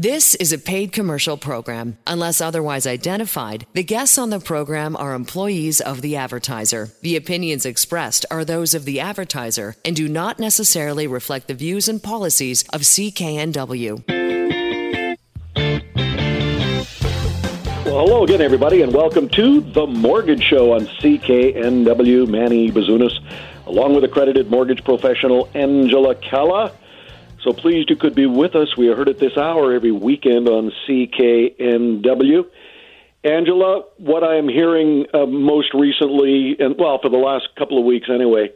This is a paid commercial program. Unless otherwise identified, the guests on the program are employees of the advertiser. The opinions expressed are those of the advertiser and do not necessarily reflect the views and policies of CKNW. Well, hello again, everybody, and welcome to The Mortgage Show on CKNW. Manny Bazunas, along with accredited mortgage professional Angela Calla. So pleased you could be with us. We are heard at this hour every weekend on CKNW. Angela, what I am hearing uh, most recently, and well, for the last couple of weeks anyway,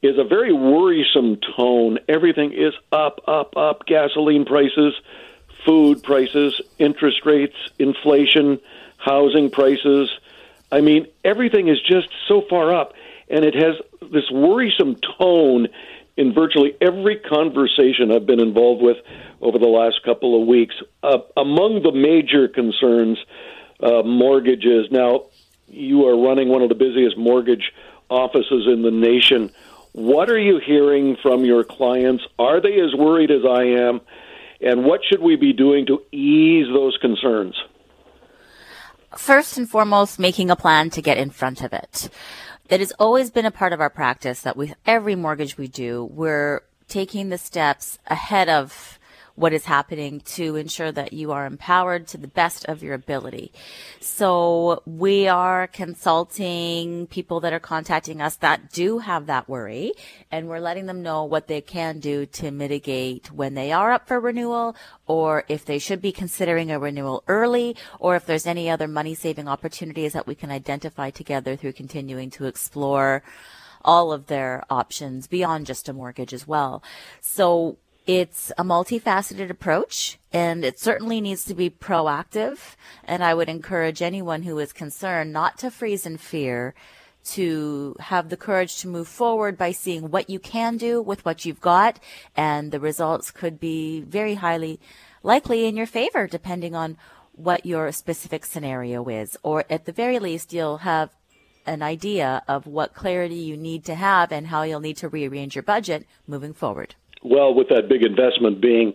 is a very worrisome tone. Everything is up, up, up. Gasoline prices, food prices, interest rates, inflation, housing prices. I mean, everything is just so far up, and it has this worrisome tone in virtually every conversation I've been involved with over the last couple of weeks. Uh, among the major concerns, uh, mortgages. Now, you are running one of the busiest mortgage offices in the nation. What are you hearing from your clients? Are they as worried as I am? And what should we be doing to ease those concerns? First and foremost, making a plan to get in front of it it has always been a part of our practice that with every mortgage we do, we're taking the steps ahead of what is happening to ensure that you are empowered to the best of your ability. So we are consulting people that are contacting us that do have that worry and we're letting them know what they can do to mitigate when they are up for renewal or if they should be considering a renewal early or if there's any other money saving opportunities that we can identify together through continuing to explore all of their options beyond just a mortgage as well. So it's a multifaceted approach and it certainly needs to be proactive. And I would encourage anyone who is concerned not to freeze in fear, to have the courage to move forward by seeing what you can do with what you've got. And the results could be very highly likely in your favor, depending on what your specific scenario is. Or at the very least, you'll have an idea of what clarity you need to have and how you'll need to rearrange your budget moving forward well, with that big investment being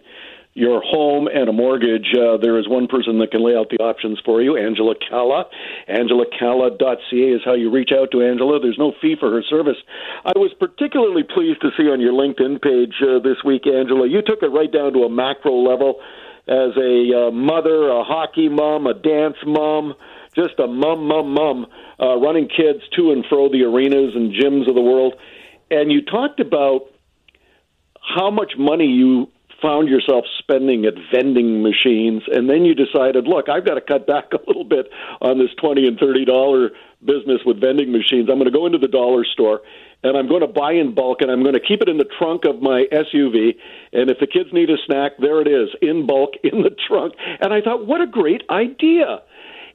your home and a mortgage, uh, there is one person that can lay out the options for you, Angela Calla. AngelaCalla.ca is how you reach out to Angela. There's no fee for her service. I was particularly pleased to see on your LinkedIn page uh, this week, Angela, you took it right down to a macro level as a uh, mother, a hockey mom, a dance mom, just a mum, mum, mum, uh, running kids to and fro the arenas and gyms of the world. And you talked about how much money you found yourself spending at vending machines, and then you decided, look, I've got to cut back a little bit on this twenty and thirty dollar business with vending machines. I'm going to go into the dollar store and I'm going to buy in bulk and I'm going to keep it in the trunk of my SUV. And if the kids need a snack, there it is in bulk in the trunk. And I thought, what a great idea.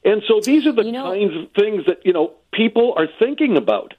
And so these are the you know, kinds of things that, you know, people are thinking about.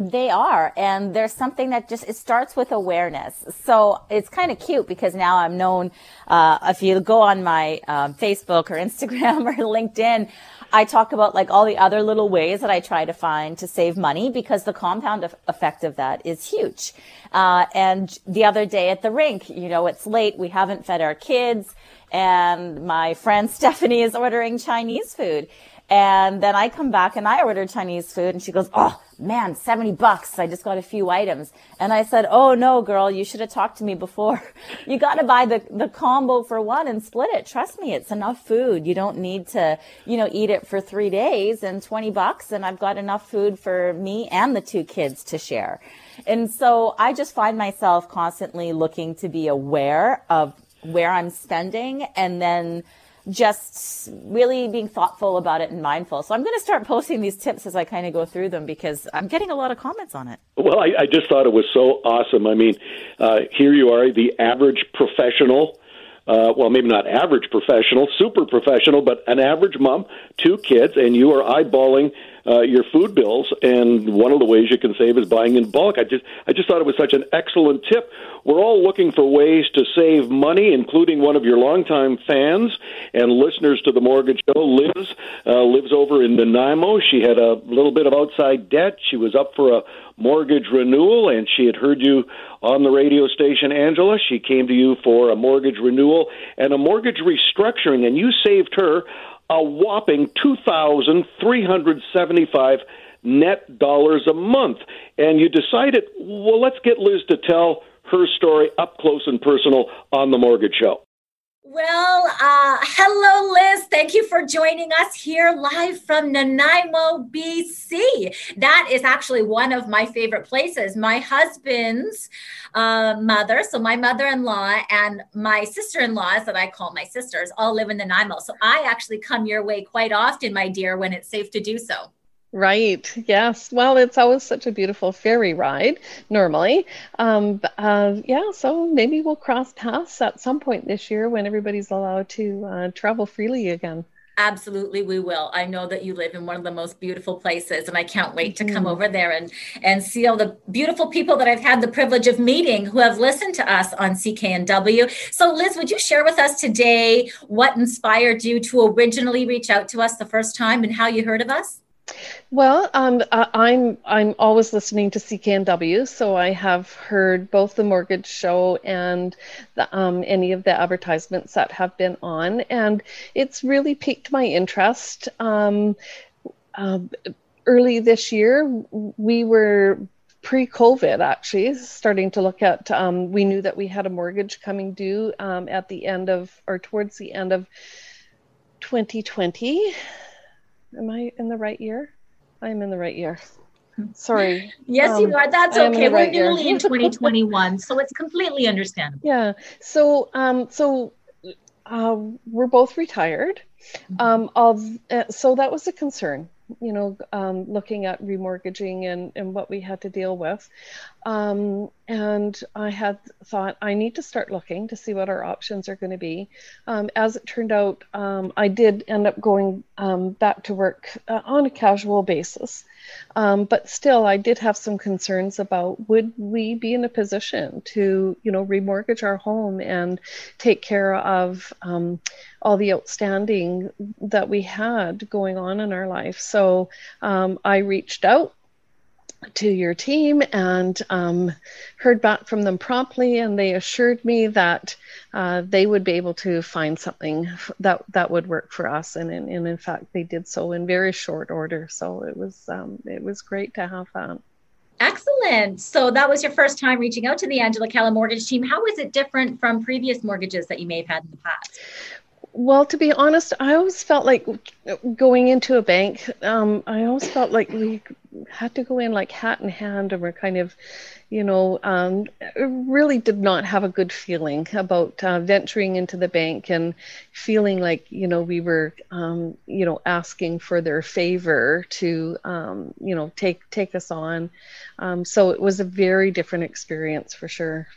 They are. And there's something that just, it starts with awareness. So it's kind of cute because now I'm known, uh, if you go on my um, Facebook or Instagram or LinkedIn, I talk about like all the other little ways that I try to find to save money because the compound effect of that is huge. Uh, and the other day at the rink, you know, it's late. We haven't fed our kids and my friend Stephanie is ordering Chinese food. And then I come back and I order Chinese food and she goes, Oh man, 70 bucks. I just got a few items. And I said, Oh no, girl, you should have talked to me before. you got to buy the, the combo for one and split it. Trust me, it's enough food. You don't need to, you know, eat it for three days and 20 bucks. And I've got enough food for me and the two kids to share. And so I just find myself constantly looking to be aware of where I'm spending and then just really being thoughtful about it and mindful. So I'm going to start posting these tips as I kind of go through them because I'm getting a lot of comments on it. Well, I, I just thought it was so awesome. I mean, uh, here you are, the average professional. Uh, well, maybe not average professional, super professional, but an average mom, two kids, and you are eyeballing uh, your food bills. And one of the ways you can save is buying in bulk. I just, I just thought it was such an excellent tip. We're all looking for ways to save money, including one of your longtime fans and listeners to the Mortgage Show. Liz uh, lives over in Nanaimo. She had a little bit of outside debt. She was up for a mortgage renewal, and she had heard you on the radio station. Angela, she came to you for a mortgage renewal and a mortgage restructuring, and you saved her a whopping two thousand three hundred seventy-five net dollars a month. And you decided, well, let's get Liz to tell her story up close and personal on the Mortgage Show. Well, uh, hello, Liz. Thank you for joining us here live from Nanaimo, BC. That is actually one of my favorite places. My husband's uh, mother, so my mother in law, and my sister in laws that I call my sisters, all live in Nanaimo. So I actually come your way quite often, my dear, when it's safe to do so. Right. Yes. Well, it's always such a beautiful ferry ride normally. Um, uh, yeah. So maybe we'll cross paths at some point this year when everybody's allowed to uh, travel freely again. Absolutely, we will. I know that you live in one of the most beautiful places, and I can't wait to come mm-hmm. over there and and see all the beautiful people that I've had the privilege of meeting who have listened to us on CKNW. So, Liz, would you share with us today what inspired you to originally reach out to us the first time and how you heard of us? Well, um, I'm I'm always listening to CKNW, so I have heard both the mortgage show and the, um, any of the advertisements that have been on, and it's really piqued my interest. Um, uh, early this year, we were pre-COVID actually starting to look at. Um, we knew that we had a mortgage coming due um, at the end of or towards the end of 2020 Am I in the right year? I am in the right year. Sorry. yes, um, you are. That's okay. We're right newly in 2021, so it's completely understandable. Yeah. So, um, so uh, we're both retired. Mm-hmm. Um, of uh, so that was a concern you know, um, looking at remortgaging and, and what we had to deal with. Um, and I had thought I need to start looking to see what our options are going to be. Um, as it turned out, um, I did end up going um, back to work uh, on a casual basis. Um, but still, I did have some concerns about would we be in a position to, you know, remortgage our home and take care of um, all the outstanding that we had going on in our life. So um, I reached out to your team and um, heard back from them promptly, and they assured me that uh, they would be able to find something that that would work for us. And, and, and in fact, they did so in very short order. So it was um, it was great to have that. Excellent. So that was your first time reaching out to the Angela Calla mortgage team. How was it different from previous mortgages that you may have had in the past? Well, to be honest, I always felt like going into a bank. Um, I always felt like we had to go in like hat in hand, and we're kind of, you know, um, really did not have a good feeling about uh, venturing into the bank and feeling like you know we were, um, you know, asking for their favor to, um, you know, take take us on. Um, so it was a very different experience for sure.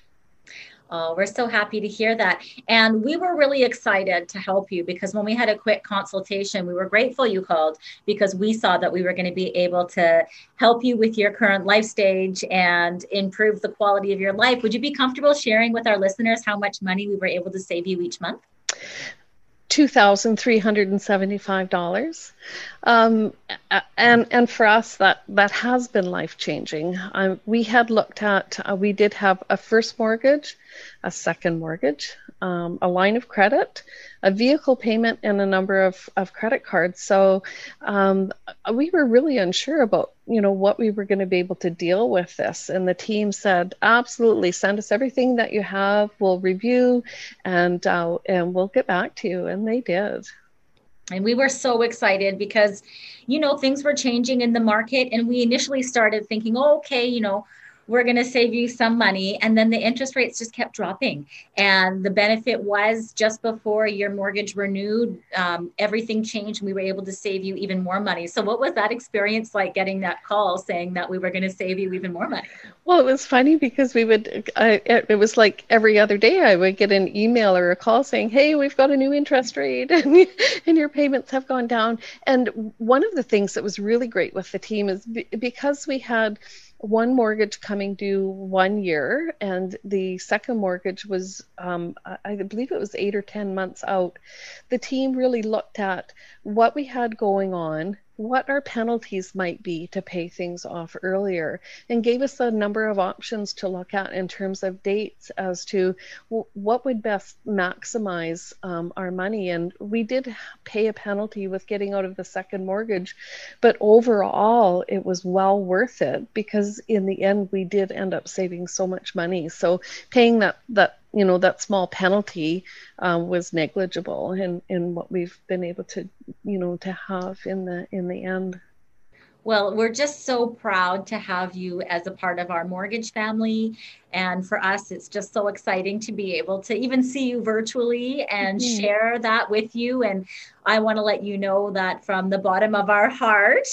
Oh, we're so happy to hear that. And we were really excited to help you because when we had a quick consultation, we were grateful you called because we saw that we were going to be able to help you with your current life stage and improve the quality of your life. Would you be comfortable sharing with our listeners how much money we were able to save you each month? $2,375. Um, and, and for us, that, that has been life changing. Um, we had looked at, uh, we did have a first mortgage, a second mortgage, um, a line of credit, a vehicle payment, and a number of, of credit cards. So um, we were really unsure about you know what we were going to be able to deal with this. And the team said absolutely send us everything that you have. We'll review and uh, and we'll get back to you. And they did. And we were so excited because you know things were changing in the market and we initially started thinking oh, okay you know we're going to save you some money. And then the interest rates just kept dropping. And the benefit was just before your mortgage renewed, um, everything changed and we were able to save you even more money. So, what was that experience like getting that call saying that we were going to save you even more money? Well, it was funny because we would, I, it was like every other day I would get an email or a call saying, hey, we've got a new interest rate and, and your payments have gone down. And one of the things that was really great with the team is because we had one mortgage coming due one year, and the second mortgage was, um, I believe it was eight or 10 months out. The team really looked at what we had going on, what our penalties might be to pay things off earlier and gave us a number of options to look at in terms of dates as to what would best maximize um, our money. And we did pay a penalty with getting out of the second mortgage, but overall, it was well worth it because in the end, we did end up saving so much money. So paying that, that you know that small penalty um, was negligible in in what we've been able to you know to have in the in the end well, we're just so proud to have you as a part of our mortgage family. And for us, it's just so exciting to be able to even see you virtually and mm-hmm. share that with you. And I want to let you know that from the bottom of our heart,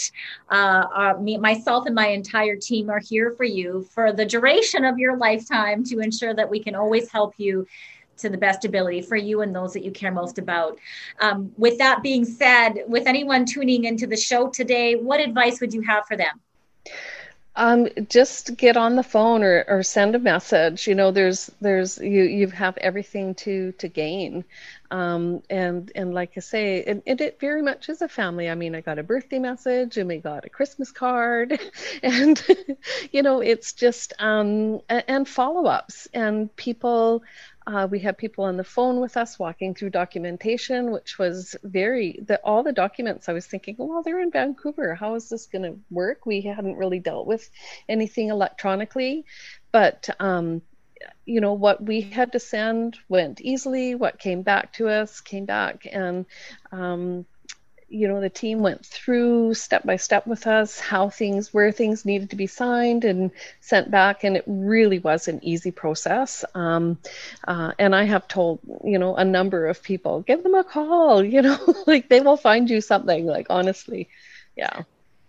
uh, uh, me, myself and my entire team are here for you for the duration of your lifetime to ensure that we can always help you to the best ability for you and those that you care most about. Um, with that being said, with anyone tuning into the show today, what advice would you have for them? Um, just get on the phone or, or send a message. You know, there's there's you you have everything to to gain, um, and and like I say, it, it, it very much is a family. I mean, I got a birthday message and we got a Christmas card, and you know, it's just um, and follow ups and people uh, we had people on the phone with us walking through documentation, which was very, the, all the documents I was thinking, well, they're in Vancouver. How is this going to work? We hadn't really dealt with anything electronically. But, um, you know, what we had to send went easily. What came back to us came back. And, um, you know the team went through step by step with us how things where things needed to be signed and sent back and it really was an easy process um, uh, and i have told you know a number of people give them a call you know like they will find you something like honestly yeah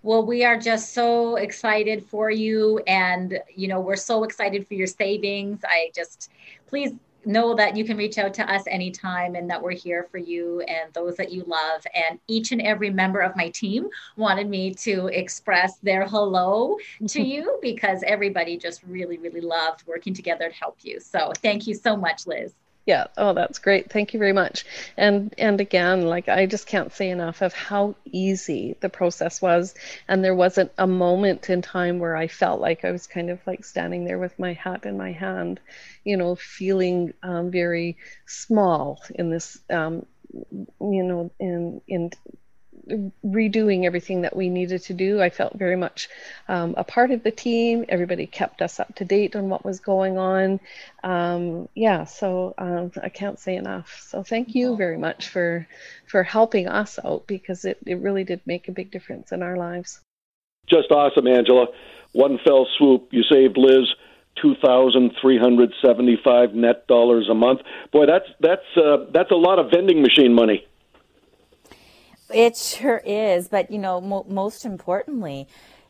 well, we are just so excited for you. And, you know, we're so excited for your savings. I just, please know that you can reach out to us anytime and that we're here for you and those that you love. And each and every member of my team wanted me to express their hello to you because everybody just really, really loved working together to help you. So thank you so much, Liz yeah. Oh that's great. Thank you very much. And and again like i just can't say enough of how easy the process was. And there wasn't a moment in time where i felt like i was kind of like standing there with my hat in my hand you know feeling um, very small in this um, you know in in redoing everything that we needed to do. I felt very much um, a part of the team. Everybody kept us up to date on what was going on. Um, yeah, so um, I can't say enough. So thank you very much for for helping us out because it, it really did make a big difference in our lives. Just awesome, Angela. One fell swoop, you saved Liz. Two thousand three hundred seventy-five net dollars a month. Boy, that's that's uh, that's a lot of vending machine money. It sure is. But, you know, mo- most importantly,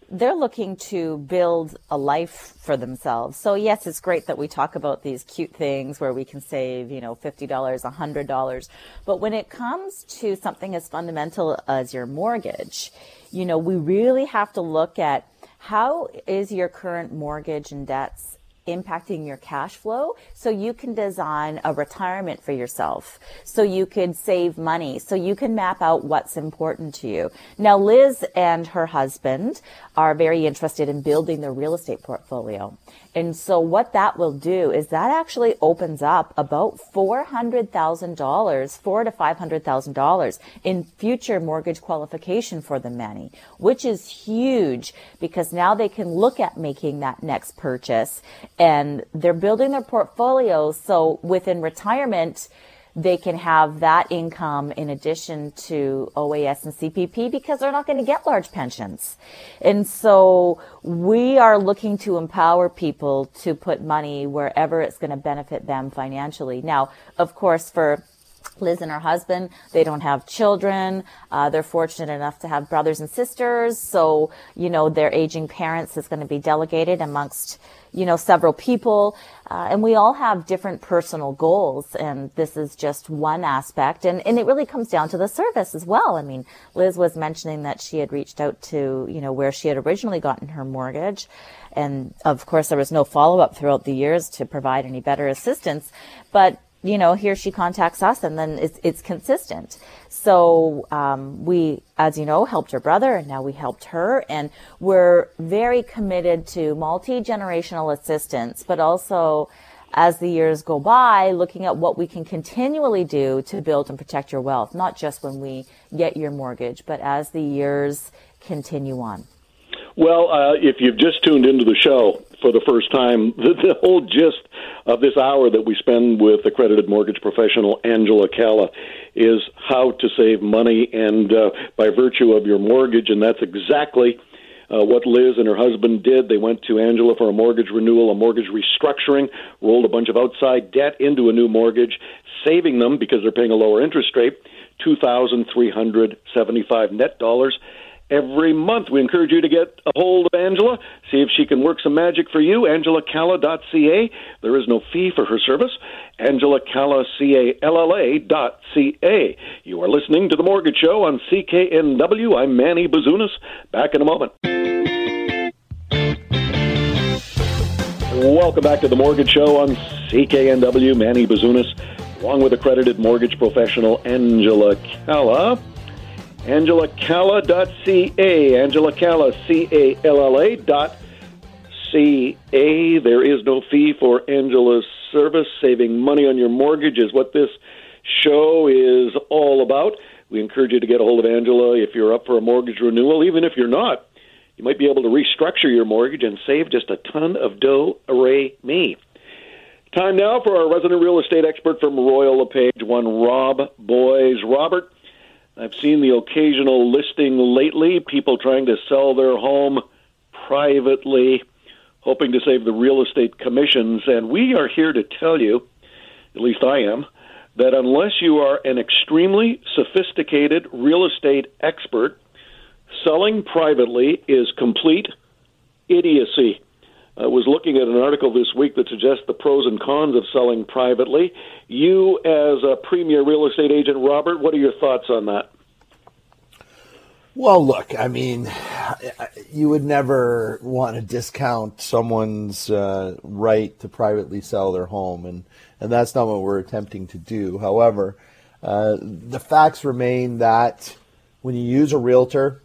they're looking to build a life for themselves. So yes, it's great that we talk about these cute things where we can save, you know, $50, $100. But when it comes to something as fundamental as your mortgage, you know, we really have to look at how is your current mortgage and debts impacting your cash flow so you can design a retirement for yourself so you could save money so you can map out what's important to you. Now liz and her husband are very interested in building their real estate portfolio and so what that will do is that actually opens up about $400,000, four to $500,000 in future mortgage qualification for the many, which is huge because now they can look at making that next purchase and they're building their portfolios So within retirement, they can have that income in addition to OAS and CPP because they're not going to get large pensions. And so we are looking to empower people to put money wherever it's going to benefit them financially. Now, of course, for Liz and her husband, they don't have children. Uh, they're fortunate enough to have brothers and sisters. So, you know, their aging parents is going to be delegated amongst you know, several people, uh, and we all have different personal goals, and this is just one aspect, and, and it really comes down to the service as well. I mean, Liz was mentioning that she had reached out to, you know, where she had originally gotten her mortgage, and of course there was no follow-up throughout the years to provide any better assistance, but you know, here she contacts us and then it's, it's consistent. So, um, we, as you know, helped her brother and now we helped her and we're very committed to multi-generational assistance, but also as the years go by, looking at what we can continually do to build and protect your wealth, not just when we get your mortgage, but as the years continue on. Well, uh, if you've just tuned into the show for the first time, the, the, whole gist of this hour that we spend with accredited mortgage professional Angela Calla is how to save money and uh, by virtue of your mortgage, and that's exactly uh, what Liz and her husband did. They went to Angela for a mortgage renewal, a mortgage restructuring, rolled a bunch of outside debt into a new mortgage, saving them because they're paying a lower interest rate, two thousand three hundred seventy-five net dollars every month. We encourage you to get a hold of Angela, see if she can work some magic for you. AngelaCalla.ca. There is no fee for her service. AngelaCalla.ca. dot C-A. You are listening to The Mortgage Show on CKNW. I'm Manny Bazunas. Back in a moment. Welcome back to The Mortgage Show on CKNW. Manny Bazunas, along with accredited mortgage professional Angela Calla angelacalla.ca, Angela Calla, C-A-L-L-A dot C-A. There is no fee for Angela's service. Saving money on your mortgage is what this show is all about. We encourage you to get a hold of Angela if you're up for a mortgage renewal. Even if you're not, you might be able to restructure your mortgage and save just a ton of dough. Array me. Time now for our resident real estate expert from Royal LePage, one Rob Boies. Robert, I've seen the occasional listing lately, people trying to sell their home privately, hoping to save the real estate commissions. And we are here to tell you, at least I am, that unless you are an extremely sophisticated real estate expert, selling privately is complete idiocy. I was looking at an article this week that suggests the pros and cons of selling privately. You, as a premier real estate agent, Robert, what are your thoughts on that? Well, look, I mean, you would never want to discount someone's uh, right to privately sell their home, and, and that's not what we're attempting to do. However, uh, the facts remain that when you use a realtor,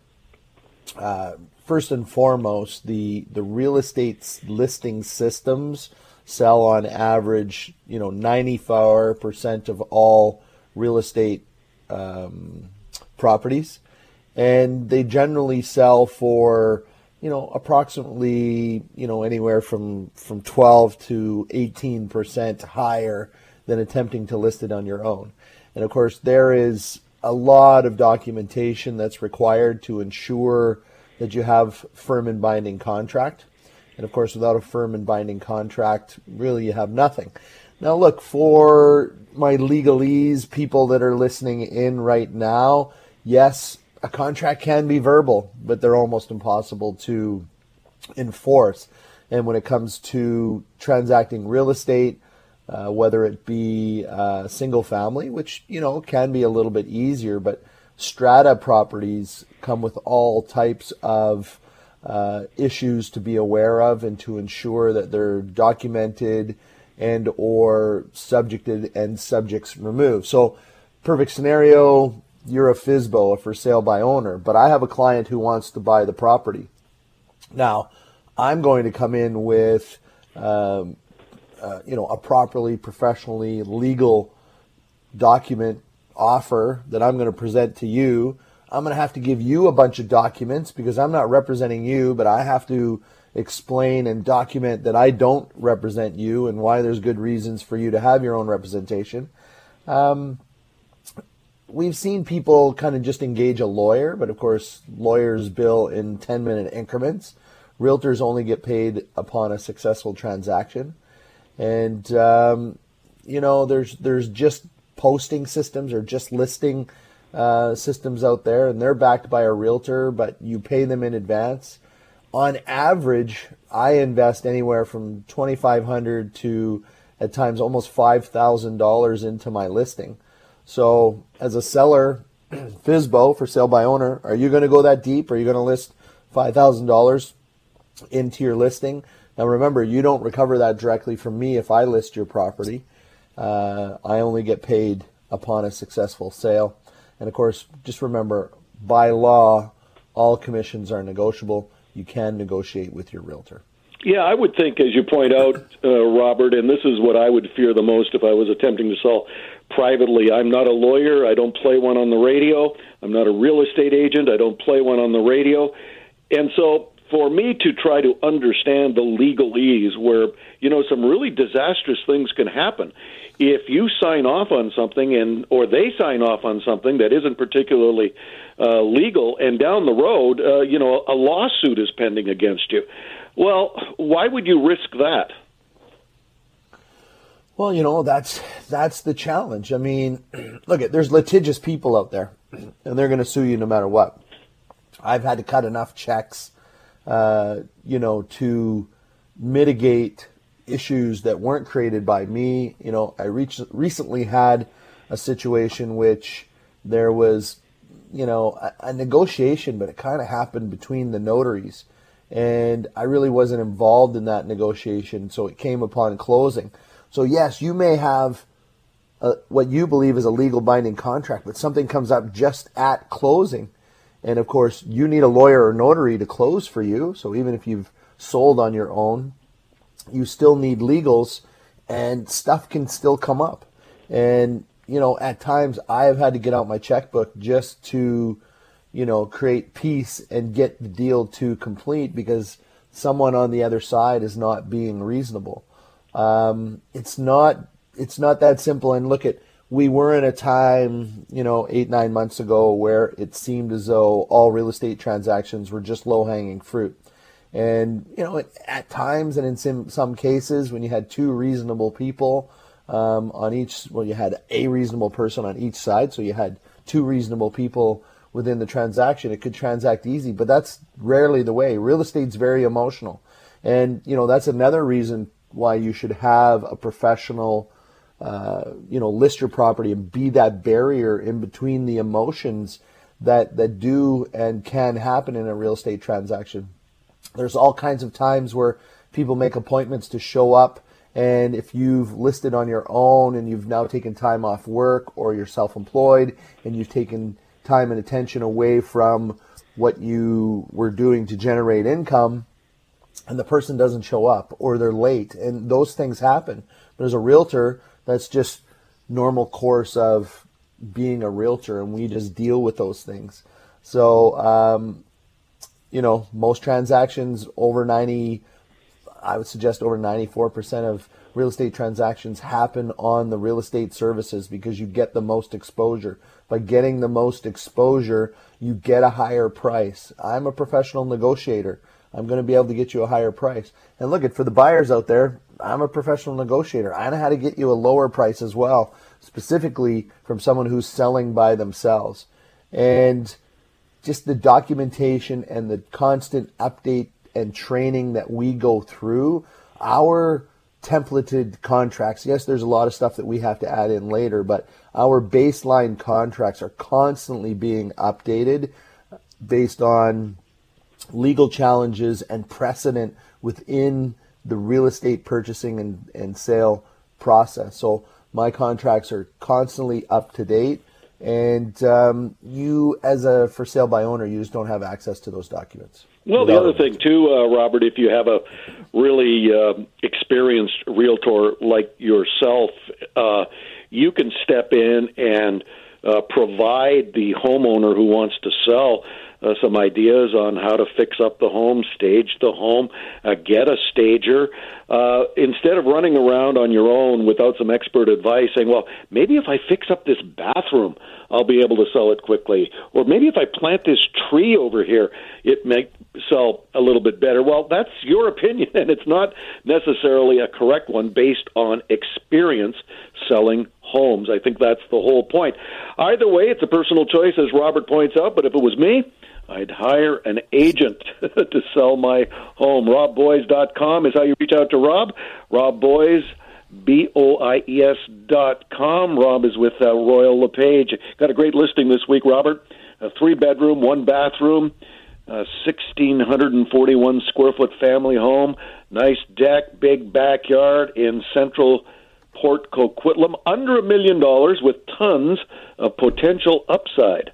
uh, first and foremost, the the real estate listing systems sell on average, you know, 94% of all real estate um, properties, and they generally sell for you know approximately you know anywhere from from 12 to 18 percent higher than attempting to list it on your own and of course there is a lot of documentation that's required to ensure that you have firm and binding contract. And of course, without a firm and binding contract, really you have nothing. Now, look, for my legalese people that are listening in right now, yes, a contract can be verbal, but they're almost impossible to enforce. And when it comes to transacting real estate, uh, whether it be uh, single family, which you know can be a little bit easier, but strata properties come with all types of uh, issues to be aware of and to ensure that they're documented and or subjected and subjects removed. So perfect scenario, you're a FSBO, a for sale by owner, but I have a client who wants to buy the property. Now, I'm going to come in with, um, uh, you know, a properly, professionally legal document offer that I'm going to present to you, I'm going to have to give you a bunch of documents because I'm not representing you, but I have to explain and document that I don't represent you and why there's good reasons for you to have your own representation. Um, we've seen people kind of just engage a lawyer, but of course, lawyers bill in 10 minute increments. Realtors only get paid upon a successful transaction. And, um, you know, there's, there's just posting systems or just listing uh, systems out there, and they're backed by a realtor, but you pay them in advance. On average, I invest anywhere from twenty five hundred to at times almost five thousand dollars into my listing. So, as a seller, FSBO for sale by owner, are you going to go that deep? Are you going to list five thousand dollars into your listing? Now, remember, you don't recover that directly from me if I list your property. Uh, I only get paid upon a successful sale. And of course, just remember by law, all commissions are negotiable. You can negotiate with your realtor. Yeah, I would think, as you point out, uh, Robert, and this is what I would fear the most if I was attempting to sell privately. I'm not a lawyer. I don't play one on the radio. I'm not a real estate agent. I don't play one on the radio. And so for me to try to understand the legalese where, you know, some really disastrous things can happen. If you sign off on something and or they sign off on something that isn't particularly uh, legal and down the road, uh, you know, a lawsuit is pending against you. Well, why would you risk that? Well, you know, that's that's the challenge. I mean, look at there's litigious people out there and they're going to sue you no matter what. I've had to cut enough checks uh, you know, to mitigate issues that weren't created by me. You know, I reached, recently had a situation which there was, you know, a, a negotiation, but it kind of happened between the notaries. And I really wasn't involved in that negotiation, so it came upon closing. So, yes, you may have a, what you believe is a legal binding contract, but something comes up just at closing and of course, you need a lawyer or notary to close for you. So even if you've sold on your own, you still need legals and stuff can still come up. And, you know, at times I have had to get out my checkbook just to, you know, create peace and get the deal to complete because someone on the other side is not being reasonable. Um, it's not it's not that simple. And look at we were in a time, you know, eight, nine months ago where it seemed as though all real estate transactions were just low hanging fruit. And, you know, at times and in some, some cases, when you had two reasonable people um, on each, well, you had a reasonable person on each side, so you had two reasonable people within the transaction, it could transact easy, but that's rarely the way. Real estate's very emotional. And, you know, that's another reason why you should have a professional uh, you know, list your property and be that barrier in between the emotions that that do and can happen in a real estate transaction. There's all kinds of times where people make appointments to show up and if you've listed on your own and you've now taken time off work or you're self-employed and you've taken time and attention away from what you were doing to generate income and the person doesn't show up or they're late and those things happen. But as a realtor, that's just normal course of being a realtor, and we just deal with those things. So, um, you know, most transactions over 90, I would suggest over 94% of real estate transactions happen on the real estate services because you get the most exposure. By getting the most exposure, you get a higher price. I'm a professional negotiator. I'm going to be able to get you a higher price. And look at for the buyers out there, I'm a professional negotiator. I know how to get you a lower price as well, specifically from someone who's selling by themselves. And just the documentation and the constant update and training that we go through, our templated contracts, yes, there's a lot of stuff that we have to add in later, but our baseline contracts are constantly being updated based on legal challenges and precedent within the real estate purchasing and, and sale process. So my contracts are constantly up to date. And um, you, as a for sale by owner, you just don't have access to those documents. Well, the other thing too, uh, Robert, if you have a really uh, experienced realtor like yourself, uh, you can step in and uh, provide the homeowner who wants to sell uh, some ideas on how to fix up the home, stage the home, uh, get a stager. Uh, instead of running around on your own without some expert advice, saying, well, maybe if I fix up this bathroom, I'll be able to sell it quickly. Or maybe if I plant this tree over here, it may sell a little bit better. Well, that's your opinion, and it's not necessarily a correct one based on experience selling homes. I think that's the whole point. Either way, it's a personal choice, as Robert points out, but if it was me, I'd hire an agent to sell my home. RobBoies.com is how you reach out to Rob. Rob Boies, B O I E S dot com. Rob is with uh, Royal LePage. Got a great listing this week, Robert. A three bedroom, one bathroom, uh, 1,641 square foot family home. Nice deck, big backyard in central Port Coquitlam, under a million dollars with tons of potential upside.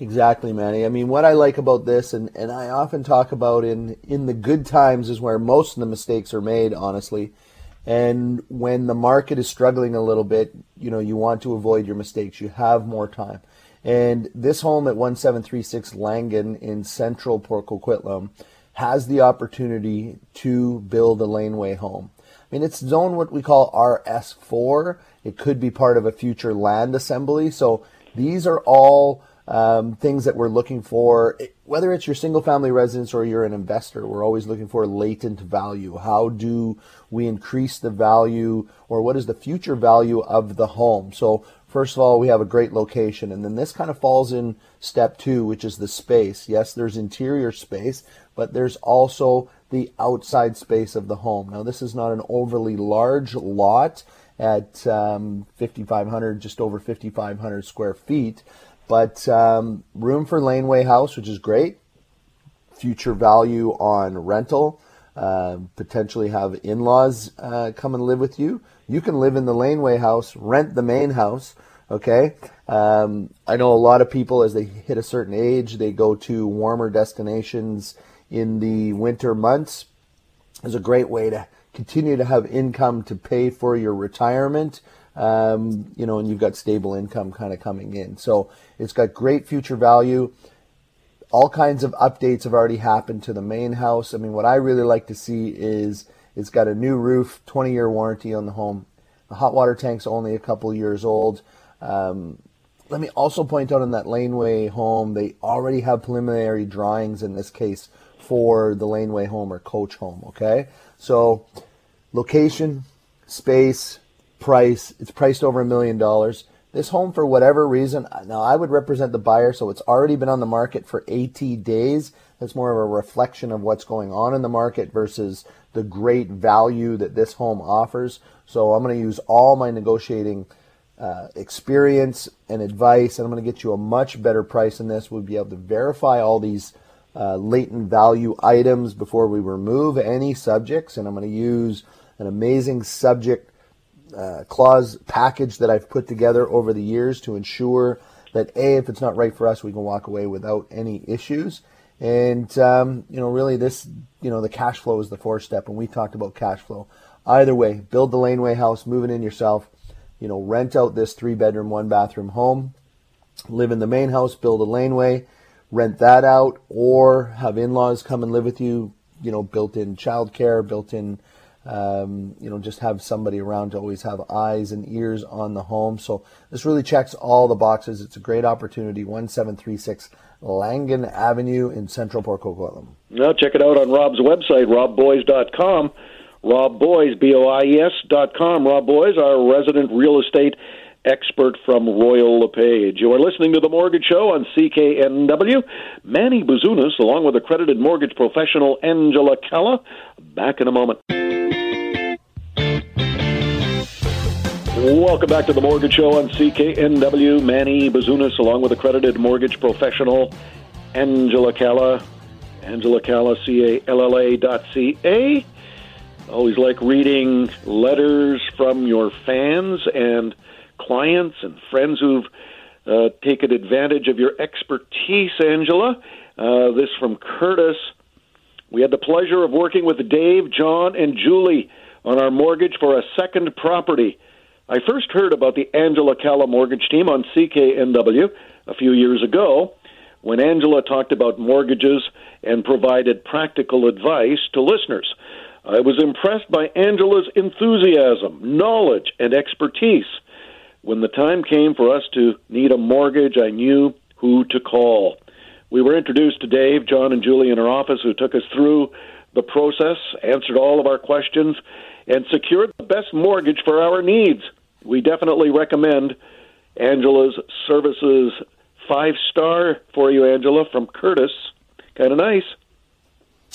Exactly, Manny. I mean, what I like about this, and, and I often talk about in, in the good times, is where most of the mistakes are made, honestly. And when the market is struggling a little bit, you know, you want to avoid your mistakes. You have more time. And this home at 1736 Langan in central Port Coquitlam has the opportunity to build a laneway home. I mean, it's zoned what we call RS4. It could be part of a future land assembly. So these are all um, things that we're looking for, whether it's your single family residence or you're an investor, we're always looking for latent value. How do we increase the value or what is the future value of the home? So, first of all, we have a great location. And then this kind of falls in step two, which is the space. Yes, there's interior space, but there's also the outside space of the home. Now, this is not an overly large lot at um, 5,500, just over 5,500 square feet. But um, room for laneway house, which is great. Future value on rental. Uh, potentially have in-laws uh, come and live with you. You can live in the laneway house, rent the main house. Okay. Um, I know a lot of people, as they hit a certain age, they go to warmer destinations in the winter months. It's a great way to continue to have income to pay for your retirement um, you know, and you've got stable income kind of coming in. So it's got great future value. All kinds of updates have already happened to the main house. I mean, what I really like to see is it's got a new roof, 20 year warranty on the home. The hot water tank's only a couple years old. Um, let me also point out in that laneway home, they already have preliminary drawings in this case for the laneway home or coach home. Okay, so location, space, price. It's priced over a million dollars. This home, for whatever reason, now I would represent the buyer, so it's already been on the market for 80 days. That's more of a reflection of what's going on in the market versus the great value that this home offers. So I'm going to use all my negotiating uh, experience and advice, and I'm going to get you a much better price than this. We'll be able to verify all these uh, latent value items before we remove any subjects, and I'm going to use an amazing subject uh, clause package that I've put together over the years to ensure that a if it's not right for us we can walk away without any issues and um, you know really this you know the cash flow is the fourth step and we talked about cash flow either way build the laneway house move it in yourself you know rent out this three bedroom one bathroom home live in the main house build a laneway rent that out or have in-laws come and live with you you know built in childcare built in um, you know, just have somebody around to always have eyes and ears on the home. So this really checks all the boxes. It's a great opportunity. 1736 Langan Avenue in Central Port Coquitlam. Now check it out on Rob's website, robboies.com. Rob Boies, B-O-I-E-S dot com. Rob Boies, our resident real estate expert from Royal LePage. You are listening to The Mortgage Show on CKNW. Manny Bazunas, along with accredited mortgage professional Angela Calla. Back in a moment. Welcome back to the Mortgage Show on CKNW. Manny Bazunas, along with accredited mortgage professional Angela Calla. Angela Calla, C-A-L-L-A dot C-A. Always like reading letters from your fans and clients and friends who've uh, taken advantage of your expertise, Angela. Uh, this from Curtis. We had the pleasure of working with Dave, John, and Julie on our mortgage for a second property. I first heard about the Angela Calla mortgage team on CKNW a few years ago when Angela talked about mortgages and provided practical advice to listeners. I was impressed by Angela's enthusiasm, knowledge, and expertise. When the time came for us to need a mortgage, I knew who to call. We were introduced to Dave, John, and Julie in our office who took us through the process, answered all of our questions, and secured the best mortgage for our needs we definitely recommend Angela's services. Five star for you, Angela, from Curtis. Kind of nice.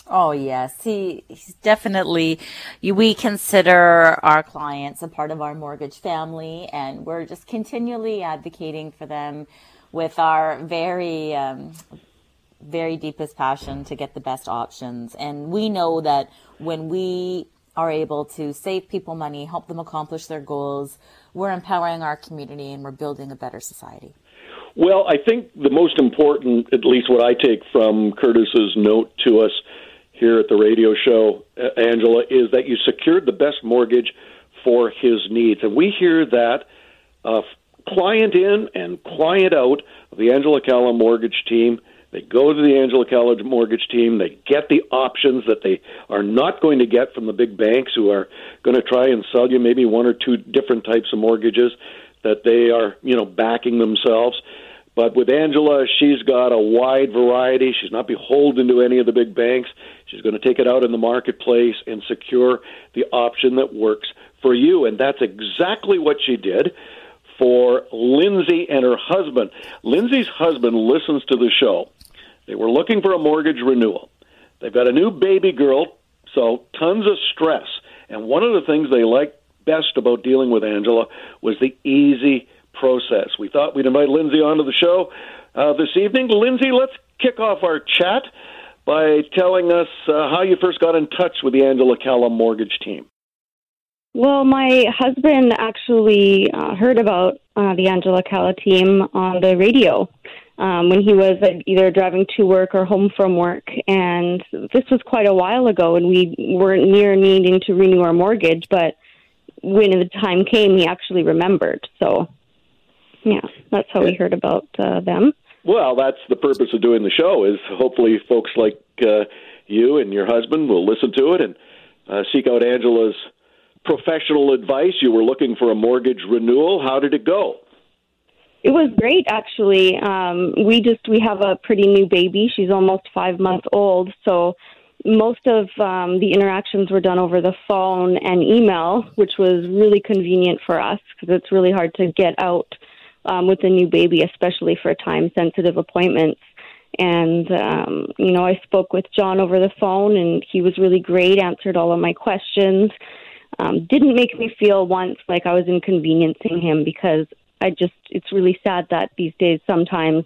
Oh yes, he, he's definitely. We consider our clients a part of our mortgage family, and we're just continually advocating for them with our very, um, very deepest passion to get the best options. And we know that when we are able to save people money, help them accomplish their goals. We're empowering our community and we're building a better society. Well, I think the most important, at least what I take from Curtis's note to us here at the radio show, Angela, is that you secured the best mortgage for his needs. And we hear that uh, client in and client out of the Angela Calla mortgage team. They go to the Angela Calla mortgage team. They get the options that they are not going to get from the big banks who are going to try and sell you maybe one or two different types of mortgages that they are, you know, backing themselves. But with Angela, she's got a wide variety. She's not beholden to any of the big banks. She's going to take it out in the marketplace and secure the option that works for you. And that's exactly what she did for Lindsay and her husband. Lindsay's husband listens to the show. They were looking for a mortgage renewal. They've got a new baby girl, so tons of stress. And one of the things they liked best about dealing with Angela was the easy process. We thought we'd invite Lindsay onto the show uh, this evening. Lindsay, let's kick off our chat by telling us uh, how you first got in touch with the Angela Calla mortgage team. Well, my husband actually uh, heard about uh, the Angela Calla team on the radio um, when he was either driving to work or home from work. And this was quite a while ago, and we weren't near needing to renew our mortgage. But when the time came, he actually remembered. So, yeah, that's how we heard about uh, them. Well, that's the purpose of doing the show. Is hopefully folks like uh, you and your husband will listen to it and uh, seek out Angela's professional advice. You were looking for a mortgage renewal. How did it go? It was great, actually. Um, we just we have a pretty new baby. She's almost five months old, so most of um, the interactions were done over the phone and email, which was really convenient for us because it's really hard to get out um, with a new baby, especially for time sensitive appointments. And, um, you know, I spoke with John over the phone, and he was really great, answered all of my questions um, didn't make me feel once like I was inconveniencing him because I just, it's really sad that these days sometimes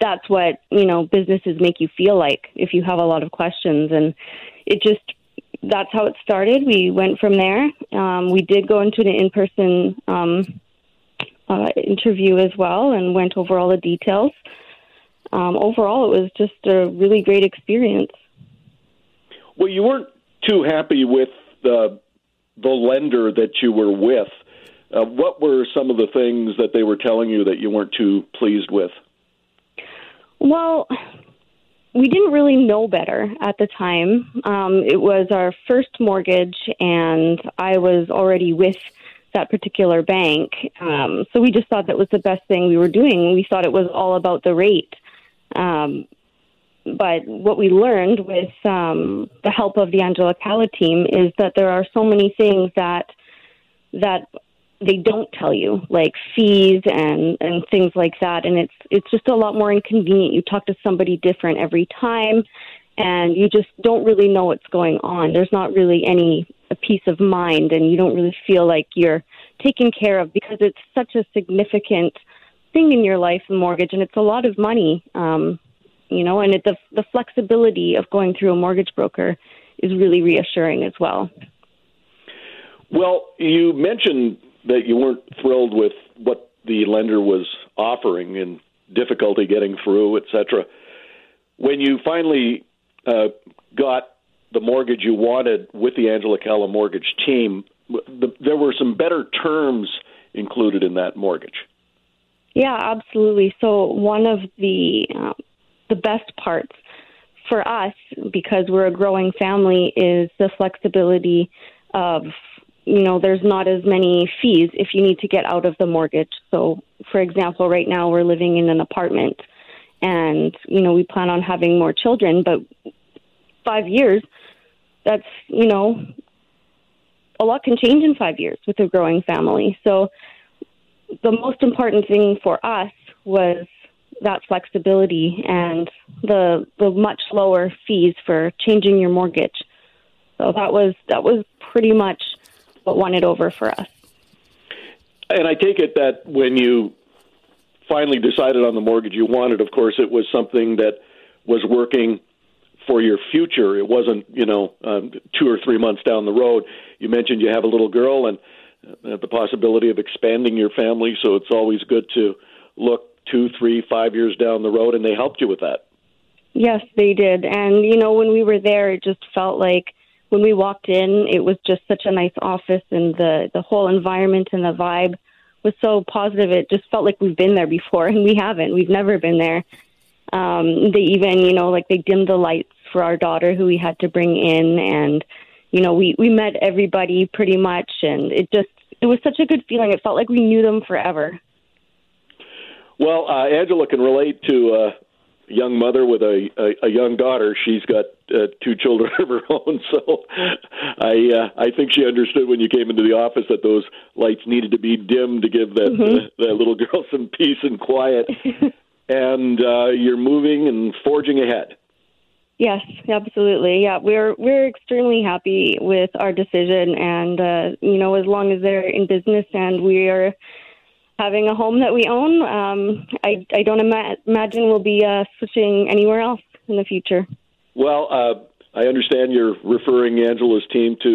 that's what, you know, businesses make you feel like if you have a lot of questions. And it just, that's how it started. We went from there. Um, we did go into an in person um, uh, interview as well and went over all the details. Um, overall, it was just a really great experience. Well, you weren't too happy with the the lender that you were with. Uh, what were some of the things that they were telling you that you weren't too pleased with? Well, we didn't really know better at the time. Um, it was our first mortgage, and I was already with that particular bank. Um, so we just thought that was the best thing we were doing. We thought it was all about the rate. Um, but what we learned with um, the help of the Angela Calla team is that there are so many things that that they don't tell you, like fees and and things like that, and it's it's just a lot more inconvenient. You talk to somebody different every time, and you just don't really know what's going on. There's not really any peace of mind, and you don't really feel like you're taken care of because it's such a significant thing in your life, the mortgage, and it's a lot of money. Um, you know, and it, the the flexibility of going through a mortgage broker is really reassuring as well. Well, you mentioned that you weren't thrilled with what the lender was offering and difficulty getting through, etc. When you finally uh, got the mortgage you wanted with the Angela Calla mortgage team, the, there were some better terms included in that mortgage. Yeah, absolutely. So one of the uh, the best parts for us because we're a growing family is the flexibility of you know there's not as many fees if you need to get out of the mortgage. So for example right now we're living in an apartment and you know we plan on having more children but 5 years that's you know a lot can change in 5 years with a growing family. So the most important thing for us was that flexibility and the the much lower fees for changing your mortgage. So that was that was pretty much what won it over for us. And I take it that when you finally decided on the mortgage you wanted, of course, it was something that was working for your future. It wasn't, you know, um, two or three months down the road. You mentioned you have a little girl and uh, the possibility of expanding your family, so it's always good to look two, three, five years down the road, and they helped you with that. Yes, they did. And, you know, when we were there, it just felt like when we walked in, it was just such a nice office, and the, the whole environment and the vibe was so positive. It just felt like we've been there before, and we haven't. We've never been there. Um, they even, you know, like they dimmed the lights for our daughter who we had to bring in, and you know, we we met everybody pretty much, and it just it was such a good feeling. It felt like we knew them forever. Well, uh, Angela can relate to a young mother with a, a, a young daughter. She's got uh, two children of her own, so I uh, I think she understood when you came into the office that those lights needed to be dimmed to give that mm-hmm. uh, that little girl some peace and quiet. and uh, you're moving and forging ahead. Yes, absolutely. Yeah, we're we're extremely happy with our decision, and uh, you know, as long as they're in business and we are having a home that we own, um, I I don't ima- imagine we'll be uh, switching anywhere else in the future. Well, uh, I understand you're referring Angela's team to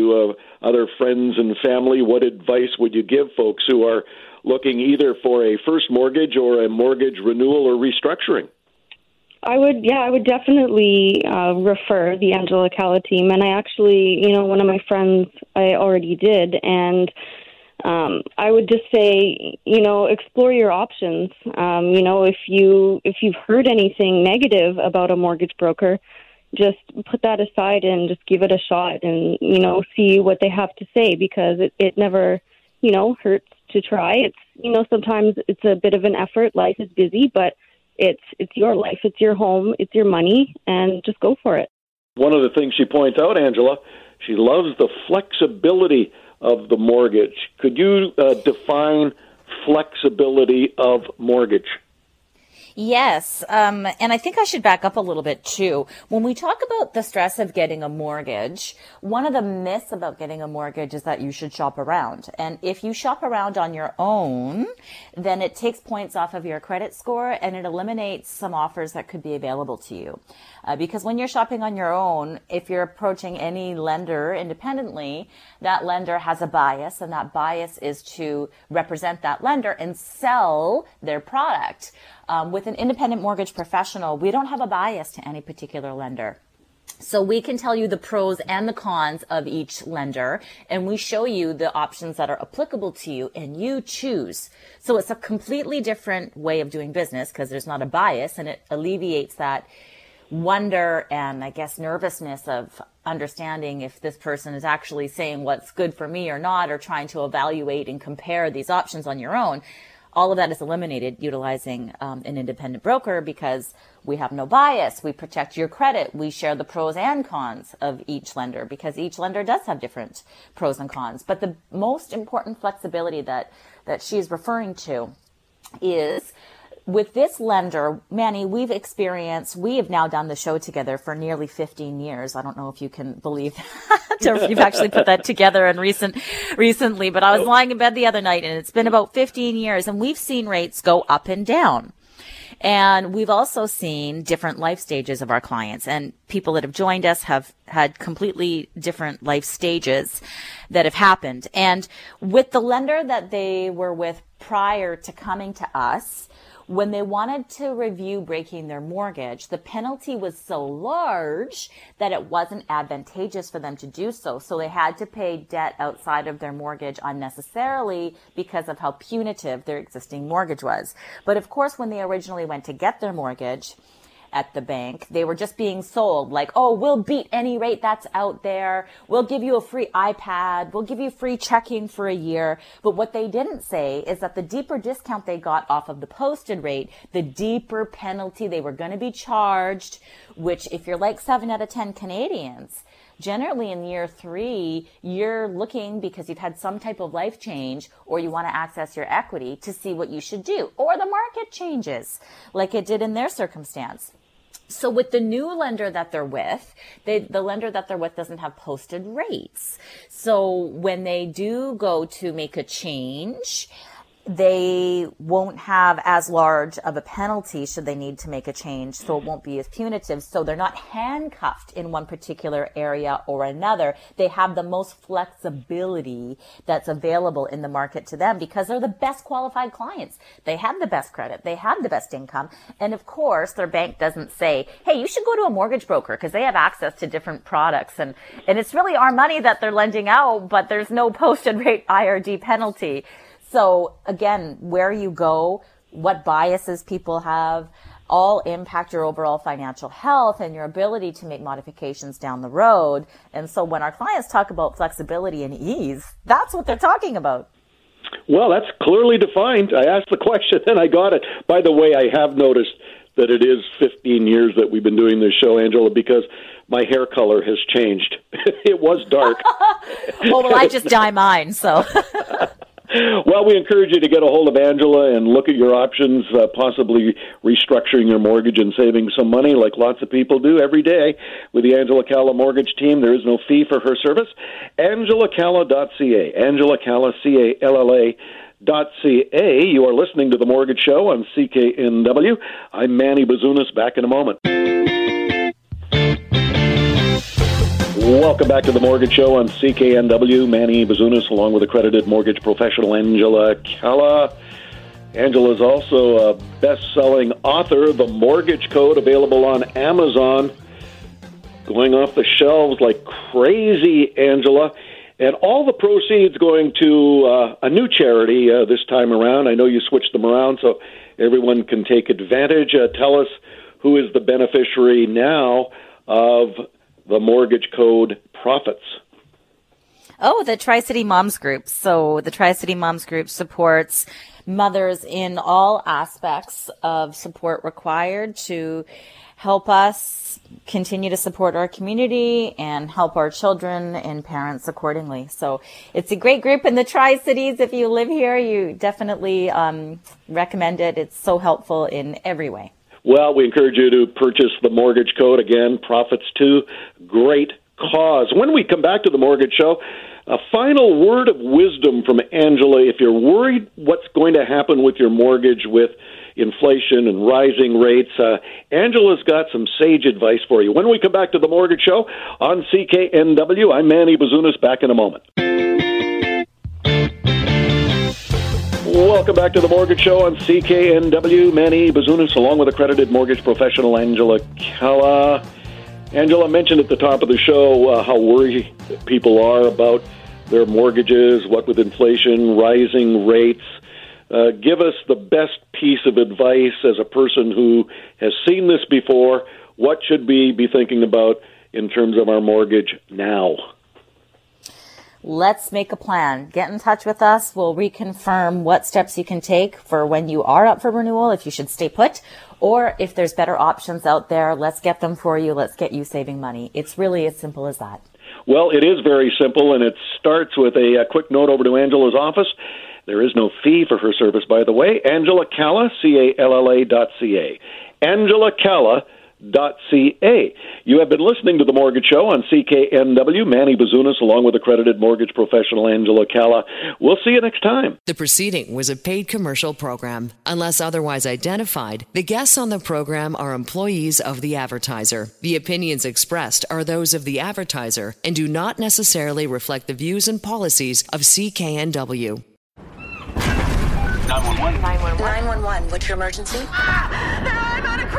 uh, other friends and family. What advice would you give folks who are looking either for a first mortgage or a mortgage renewal or restructuring? I would, yeah, I would definitely uh, refer the Angela Calla team. And I actually, you know, one of my friends, I already did. And um, I would just say, you know, explore your options. Um, you know, if you if you've heard anything negative about a mortgage broker, just put that aside and just give it a shot, and you know, see what they have to say because it it never, you know, hurts to try. It's you know, sometimes it's a bit of an effort. Life is busy, but it's it's your life, it's your home, it's your money, and just go for it. One of the things she points out, Angela, she loves the flexibility of the mortgage. Could you uh, define flexibility of mortgage? Yes. Um, and I think I should back up a little bit too. When we talk about the stress of getting a mortgage, one of the myths about getting a mortgage is that you should shop around. And if you shop around on your own, then it takes points off of your credit score and it eliminates some offers that could be available to you. Uh, because when you're shopping on your own, if you're approaching any lender independently, that lender has a bias and that bias is to represent that lender and sell their product. Um, with an independent mortgage professional, we don't have a bias to any particular lender. So we can tell you the pros and the cons of each lender and we show you the options that are applicable to you and you choose. So it's a completely different way of doing business because there's not a bias and it alleviates that wonder and I guess nervousness of understanding if this person is actually saying what's good for me or not or trying to evaluate and compare these options on your own all of that is eliminated utilizing um, an independent broker because we have no bias. We protect your credit. We share the pros and cons of each lender because each lender does have different pros and cons. But the most important flexibility that, that she's referring to is with this lender, Manny, we've experienced, we have now done the show together for nearly 15 years. I don't know if you can believe that you've actually put that together in recent, recently, but I was lying in bed the other night and it's been about 15 years and we've seen rates go up and down. And we've also seen different life stages of our clients and people that have joined us have had completely different life stages that have happened. And with the lender that they were with prior to coming to us, when they wanted to review breaking their mortgage, the penalty was so large that it wasn't advantageous for them to do so. So they had to pay debt outside of their mortgage unnecessarily because of how punitive their existing mortgage was. But of course, when they originally went to get their mortgage, at the bank. They were just being sold like, oh, we'll beat any rate that's out there. We'll give you a free iPad. We'll give you free checking for a year. But what they didn't say is that the deeper discount they got off of the posted rate, the deeper penalty they were going to be charged, which if you're like seven out of 10 Canadians, generally in year three, you're looking because you've had some type of life change or you want to access your equity to see what you should do. Or the market changes like it did in their circumstance. So with the new lender that they're with, they, the lender that they're with doesn't have posted rates. So when they do go to make a change, they won't have as large of a penalty should they need to make a change. So it mm-hmm. won't be as punitive. So they're not handcuffed in one particular area or another. They have the most flexibility that's available in the market to them because they're the best qualified clients. They have the best credit. They have the best income. And of course, their bank doesn't say, Hey, you should go to a mortgage broker because they have access to different products. And, and it's really our money that they're lending out, but there's no posted rate IRD penalty. So again, where you go, what biases people have, all impact your overall financial health and your ability to make modifications down the road. And so when our clients talk about flexibility and ease, that's what they're talking about. Well, that's clearly defined. I asked the question and I got it. By the way, I have noticed that it is 15 years that we've been doing this show, Angela, because my hair color has changed. it was dark. oh, well, I just dye mine, so. Well, we encourage you to get a hold of Angela and look at your options, uh, possibly restructuring your mortgage and saving some money, like lots of people do every day with the Angela Calla Mortgage Team. There is no fee for her service. AngelaCalla.ca. Angela Calla, C A L L A. Dot .ca. You are listening to The Mortgage Show on CKNW. I'm Manny Bazunas. Back in a moment. Welcome back to the Mortgage Show on CKNW. Manny Bazunas, along with accredited mortgage professional Angela Calla. Angela is also a best-selling author. The Mortgage Code available on Amazon, going off the shelves like crazy. Angela, and all the proceeds going to uh, a new charity uh, this time around. I know you switched them around so everyone can take advantage. Uh, tell us who is the beneficiary now of the mortgage code profits? Oh, the Tri City Moms Group. So the Tri City Moms Group supports mothers in all aspects of support required to help us continue to support our community and help our children and parents accordingly. So it's a great group in the Tri Cities. If you live here, you definitely um, recommend it. It's so helpful in every way. Well, we encourage you to purchase the mortgage code again, profits to great cause. When we come back to the mortgage show, a final word of wisdom from Angela. If you're worried what's going to happen with your mortgage with inflation and rising rates, uh, Angela's got some sage advice for you. When we come back to the mortgage show on CKNW, I'm Manny Bazunas. Back in a moment. Welcome back to the Mortgage Show on CKNW. Manny Bazunas, along with accredited mortgage professional Angela Calla. Angela mentioned at the top of the show uh, how worried people are about their mortgages, what with inflation, rising rates. Uh, give us the best piece of advice as a person who has seen this before. What should we be thinking about in terms of our mortgage now? Let's make a plan. Get in touch with us. We'll reconfirm what steps you can take for when you are up for renewal, if you should stay put, or if there's better options out there, let's get them for you. Let's get you saving money. It's really as simple as that. Well, it is very simple, and it starts with a, a quick note over to Angela's office. There is no fee for her service, by the way. Angela Calla, C A L L A dot C A. Angela Calla ca. You have been listening to The Mortgage Show on CKNW. Manny Bazunas, along with accredited mortgage professional Angela Calla. We'll see you next time. The proceeding was a paid commercial program. Unless otherwise identified, the guests on the program are employees of the advertiser. The opinions expressed are those of the advertiser and do not necessarily reflect the views and policies of CKNW. 911. 911. 911. What's your emergency? Ah, I'm on a